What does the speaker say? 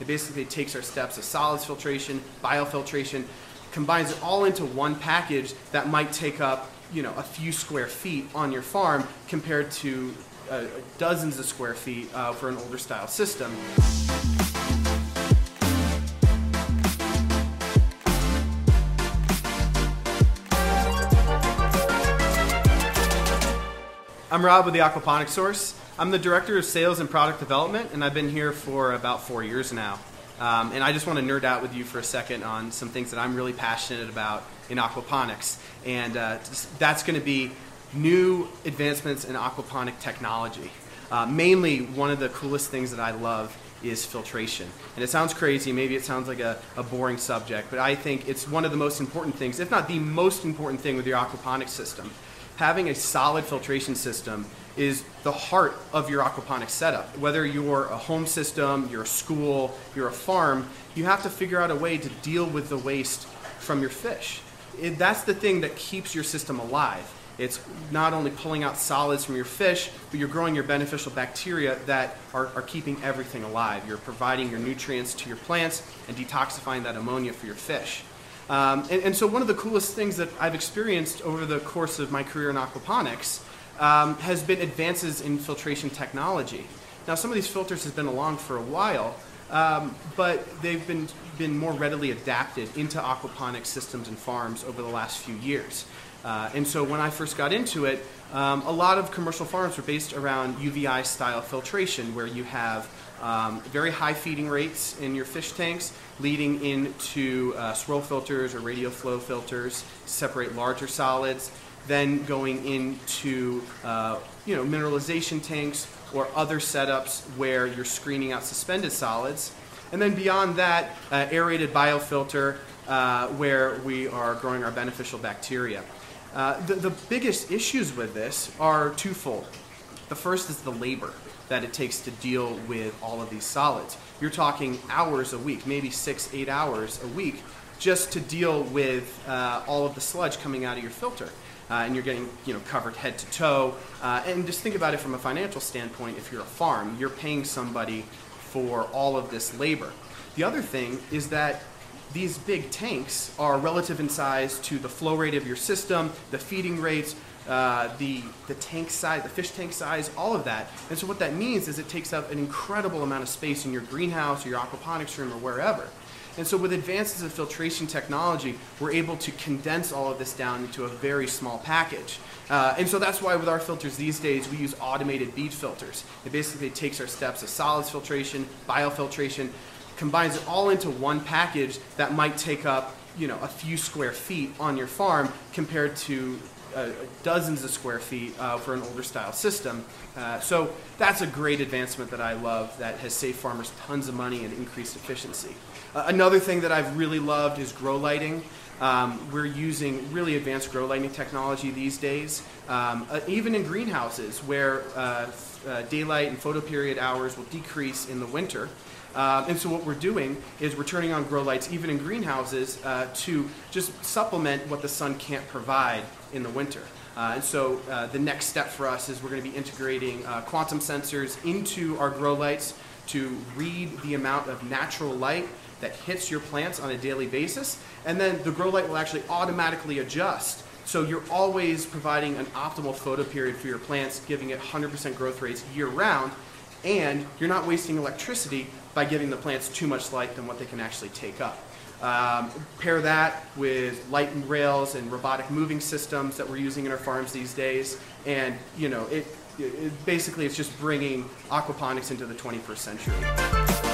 It basically takes our steps of solids filtration, biofiltration, combines it all into one package that might take up you know a few square feet on your farm compared to uh, dozens of square feet uh, for an older style system. I'm Rob with the Aquaponics Source. I'm the Director of Sales and Product Development, and I've been here for about four years now. Um, and I just want to nerd out with you for a second on some things that I'm really passionate about in aquaponics. And uh, that's going to be new advancements in aquaponic technology. Uh, mainly, one of the coolest things that I love is filtration. And it sounds crazy, maybe it sounds like a, a, boring subject, but I think it's one of the most important things, if not the most important thing with your aquaponics system having a solid filtration system is the heart of your aquaponics setup. Whether you're a home system, you're a school, you're a farm, you have to figure out a way to deal with the waste from your fish. It, that's the thing that keeps your system alive. It's not only pulling out solids from your fish, but you're growing your beneficial bacteria that are, are keeping everything alive. You're providing your nutrients to your plants and detoxifying that ammonia for your fish. Um, and, and, so one of the coolest things that I've experienced over the course of my career in aquaponics um, has been advances in filtration technology. Now some of these filters have been along for a while, um, but they've been, been more readily adapted into aquaponics systems and farms over the last few years. Uh, and so when I first got into it, um, a lot of commercial farms were based around UVI style filtration, where you have um, very high feeding rates in your fish tanks, leading into uh, swirl filters or radial flow filters separate larger solids, then going into uh, you know mineralization tanks or other setups where you're screening out suspended solids, and then beyond that, uh, aerated biofilter uh, where we are growing our beneficial bacteria. Uh, the, the biggest issues with this are twofold. The first is the labor that it takes to deal with all of these solids. You're talking hours a week, maybe six, eight hours a week, just to deal with uh, all of the sludge coming out of your filter. Uh, and you're getting you know covered head to toe. Uh, and just think about it from a financial standpoint. If you're a farm, you're paying somebody for all of this labor. The other thing is that these big tanks are relative in size to the flow rate of your system, the feeding rates, uh, the, the tank size, the fish tank size, all of that. And so what that means is it takes up an incredible amount of space in your greenhouse or your aquaponics room or wherever. And so with advances in filtration technology, we're able to condense all of this down into a very small package. Uh, and so that's why with our filters these days, we use automated bead filters. It basically takes our steps of solids filtration, biofiltration, combines it all into one package that might take up you know, a few square feet on your farm compared to uh, dozens of square feet uh, for an older style system. Uh, so that's a great advancement that I love that has saved farmers tons of money and increased efficiency. Uh, another thing that I've really loved is grow lighting. Um, we're using really advanced grow lighting technology these days, um, uh, even in greenhouses where uh, daylight and photoperiod hours will decrease in the winter. Uh, and so what we're doing is we're turning on grow lights even in greenhouses uh, to just supplement what the sun can't provide in the winter. Uh, and so uh, the next step for us is we're going to be integrating uh, quantum sensors into our grow lights to read the amount of natural light that hits your plants on a daily basis. And then the grow light will actually automatically adjust so you're always providing an optimal photo period for your plants, giving it 100% growth rates year round, and you're not wasting electricity by giving the plants too much light than what they can actually take up. Um, pair that with light rails and robotic moving systems that we're using in our farms these days, and you know, it, it basically it's just bringing aquaponics into the 21st century.